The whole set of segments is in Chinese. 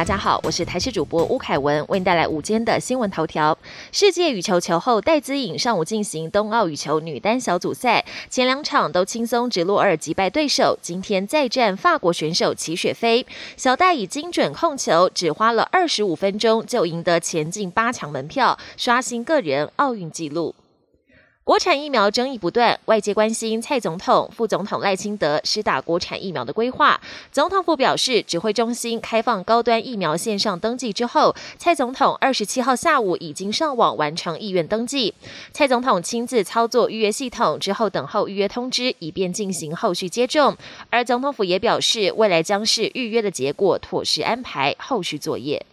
大家好，我是台视主播吴凯文，为您带来午间的新闻头条。世界羽球球后戴资颖上午进行冬奥羽球女单小组赛，前两场都轻松直落二击败对手，今天再战法国选手齐雪飞。小戴以精准控球，只花了二十五分钟就赢得前进八强门票，刷新个人奥运纪录。国产疫苗争议不断，外界关心蔡总统、副总统赖清德施打国产疫苗的规划。总统府表示，指挥中心开放高端疫苗线上登记之后，蔡总统二十七号下午已经上网完成意愿登记。蔡总统亲自操作预约系统之后，等候预约通知，以便进行后续接种。而总统府也表示，未来将是预约的结果妥实安排后续作业。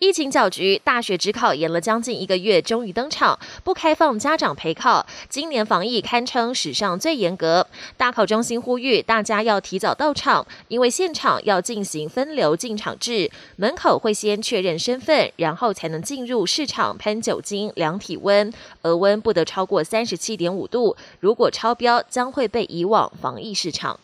疫情搅局，大学只考延了将近一个月，终于登场，不开放家长陪考。今年防疫堪称史上最严格，大考中心呼吁大家要提早到场，因为现场要进行分流进场制，门口会先确认身份，然后才能进入市场喷酒精、量体温，额温不得超过三十七点五度，如果超标将会被移往防疫市场。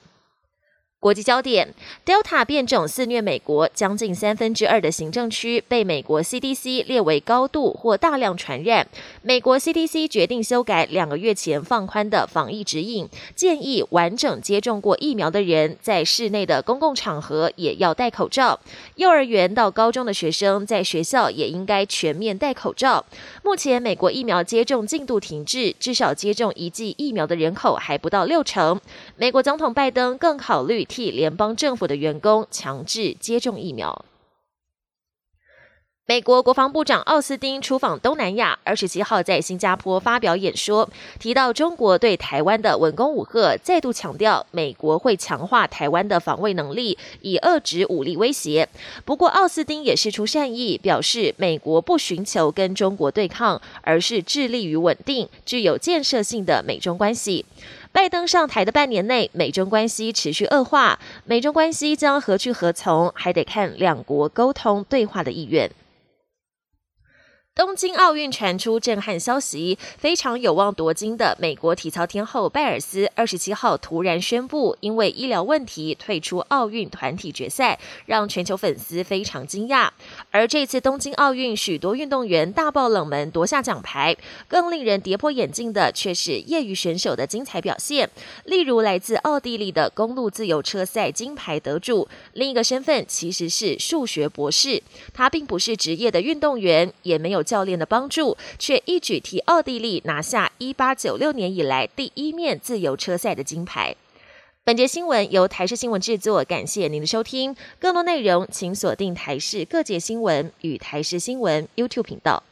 国际焦点：Delta 变种肆虐美国，将近三分之二的行政区被美国 CDC 列为高度或大量传染。美国 CDC 决定修改两个月前放宽的防疫指引，建议完整接种过疫苗的人在室内的公共场合也要戴口罩。幼儿园到高中的学生在学校也应该全面戴口罩。目前美国疫苗接种进度停滞，至少接种一剂疫苗的人口还不到六成。美国总统拜登更考虑。替联邦政府的员工强制接种疫苗。美国国防部长奥斯汀出访东南亚，二十七号在新加坡发表演说，提到中国对台湾的文攻武吓，再度强调美国会强化台湾的防卫能力，以遏制武力威胁。不过，奥斯汀也释出善意，表示美国不寻求跟中国对抗，而是致力于稳定、具有建设性的美中关系。拜登上台的半年内，美中关系持续恶化，美中关系将何去何从，还得看两国沟通对话的意愿。东京奥运传出震撼消息，非常有望夺金的美国体操天后拜尔斯，二十七号突然宣布因为医疗问题退出奥运团体决赛，让全球粉丝非常惊讶。而这次东京奥运，许多运动员大爆冷门夺下奖牌，更令人跌破眼镜的却是业余选手的精彩表现。例如来自奥地利的公路自由车赛金牌得主，另一个身份其实是数学博士，他并不是职业的运动员，也没有。教练的帮助，却一举替奥地利拿下一八九六年以来第一面自由车赛的金牌。本节新闻由台视新闻制作，感谢您的收听。更多内容请锁定台视各界新闻与台视新闻 YouTube 频道。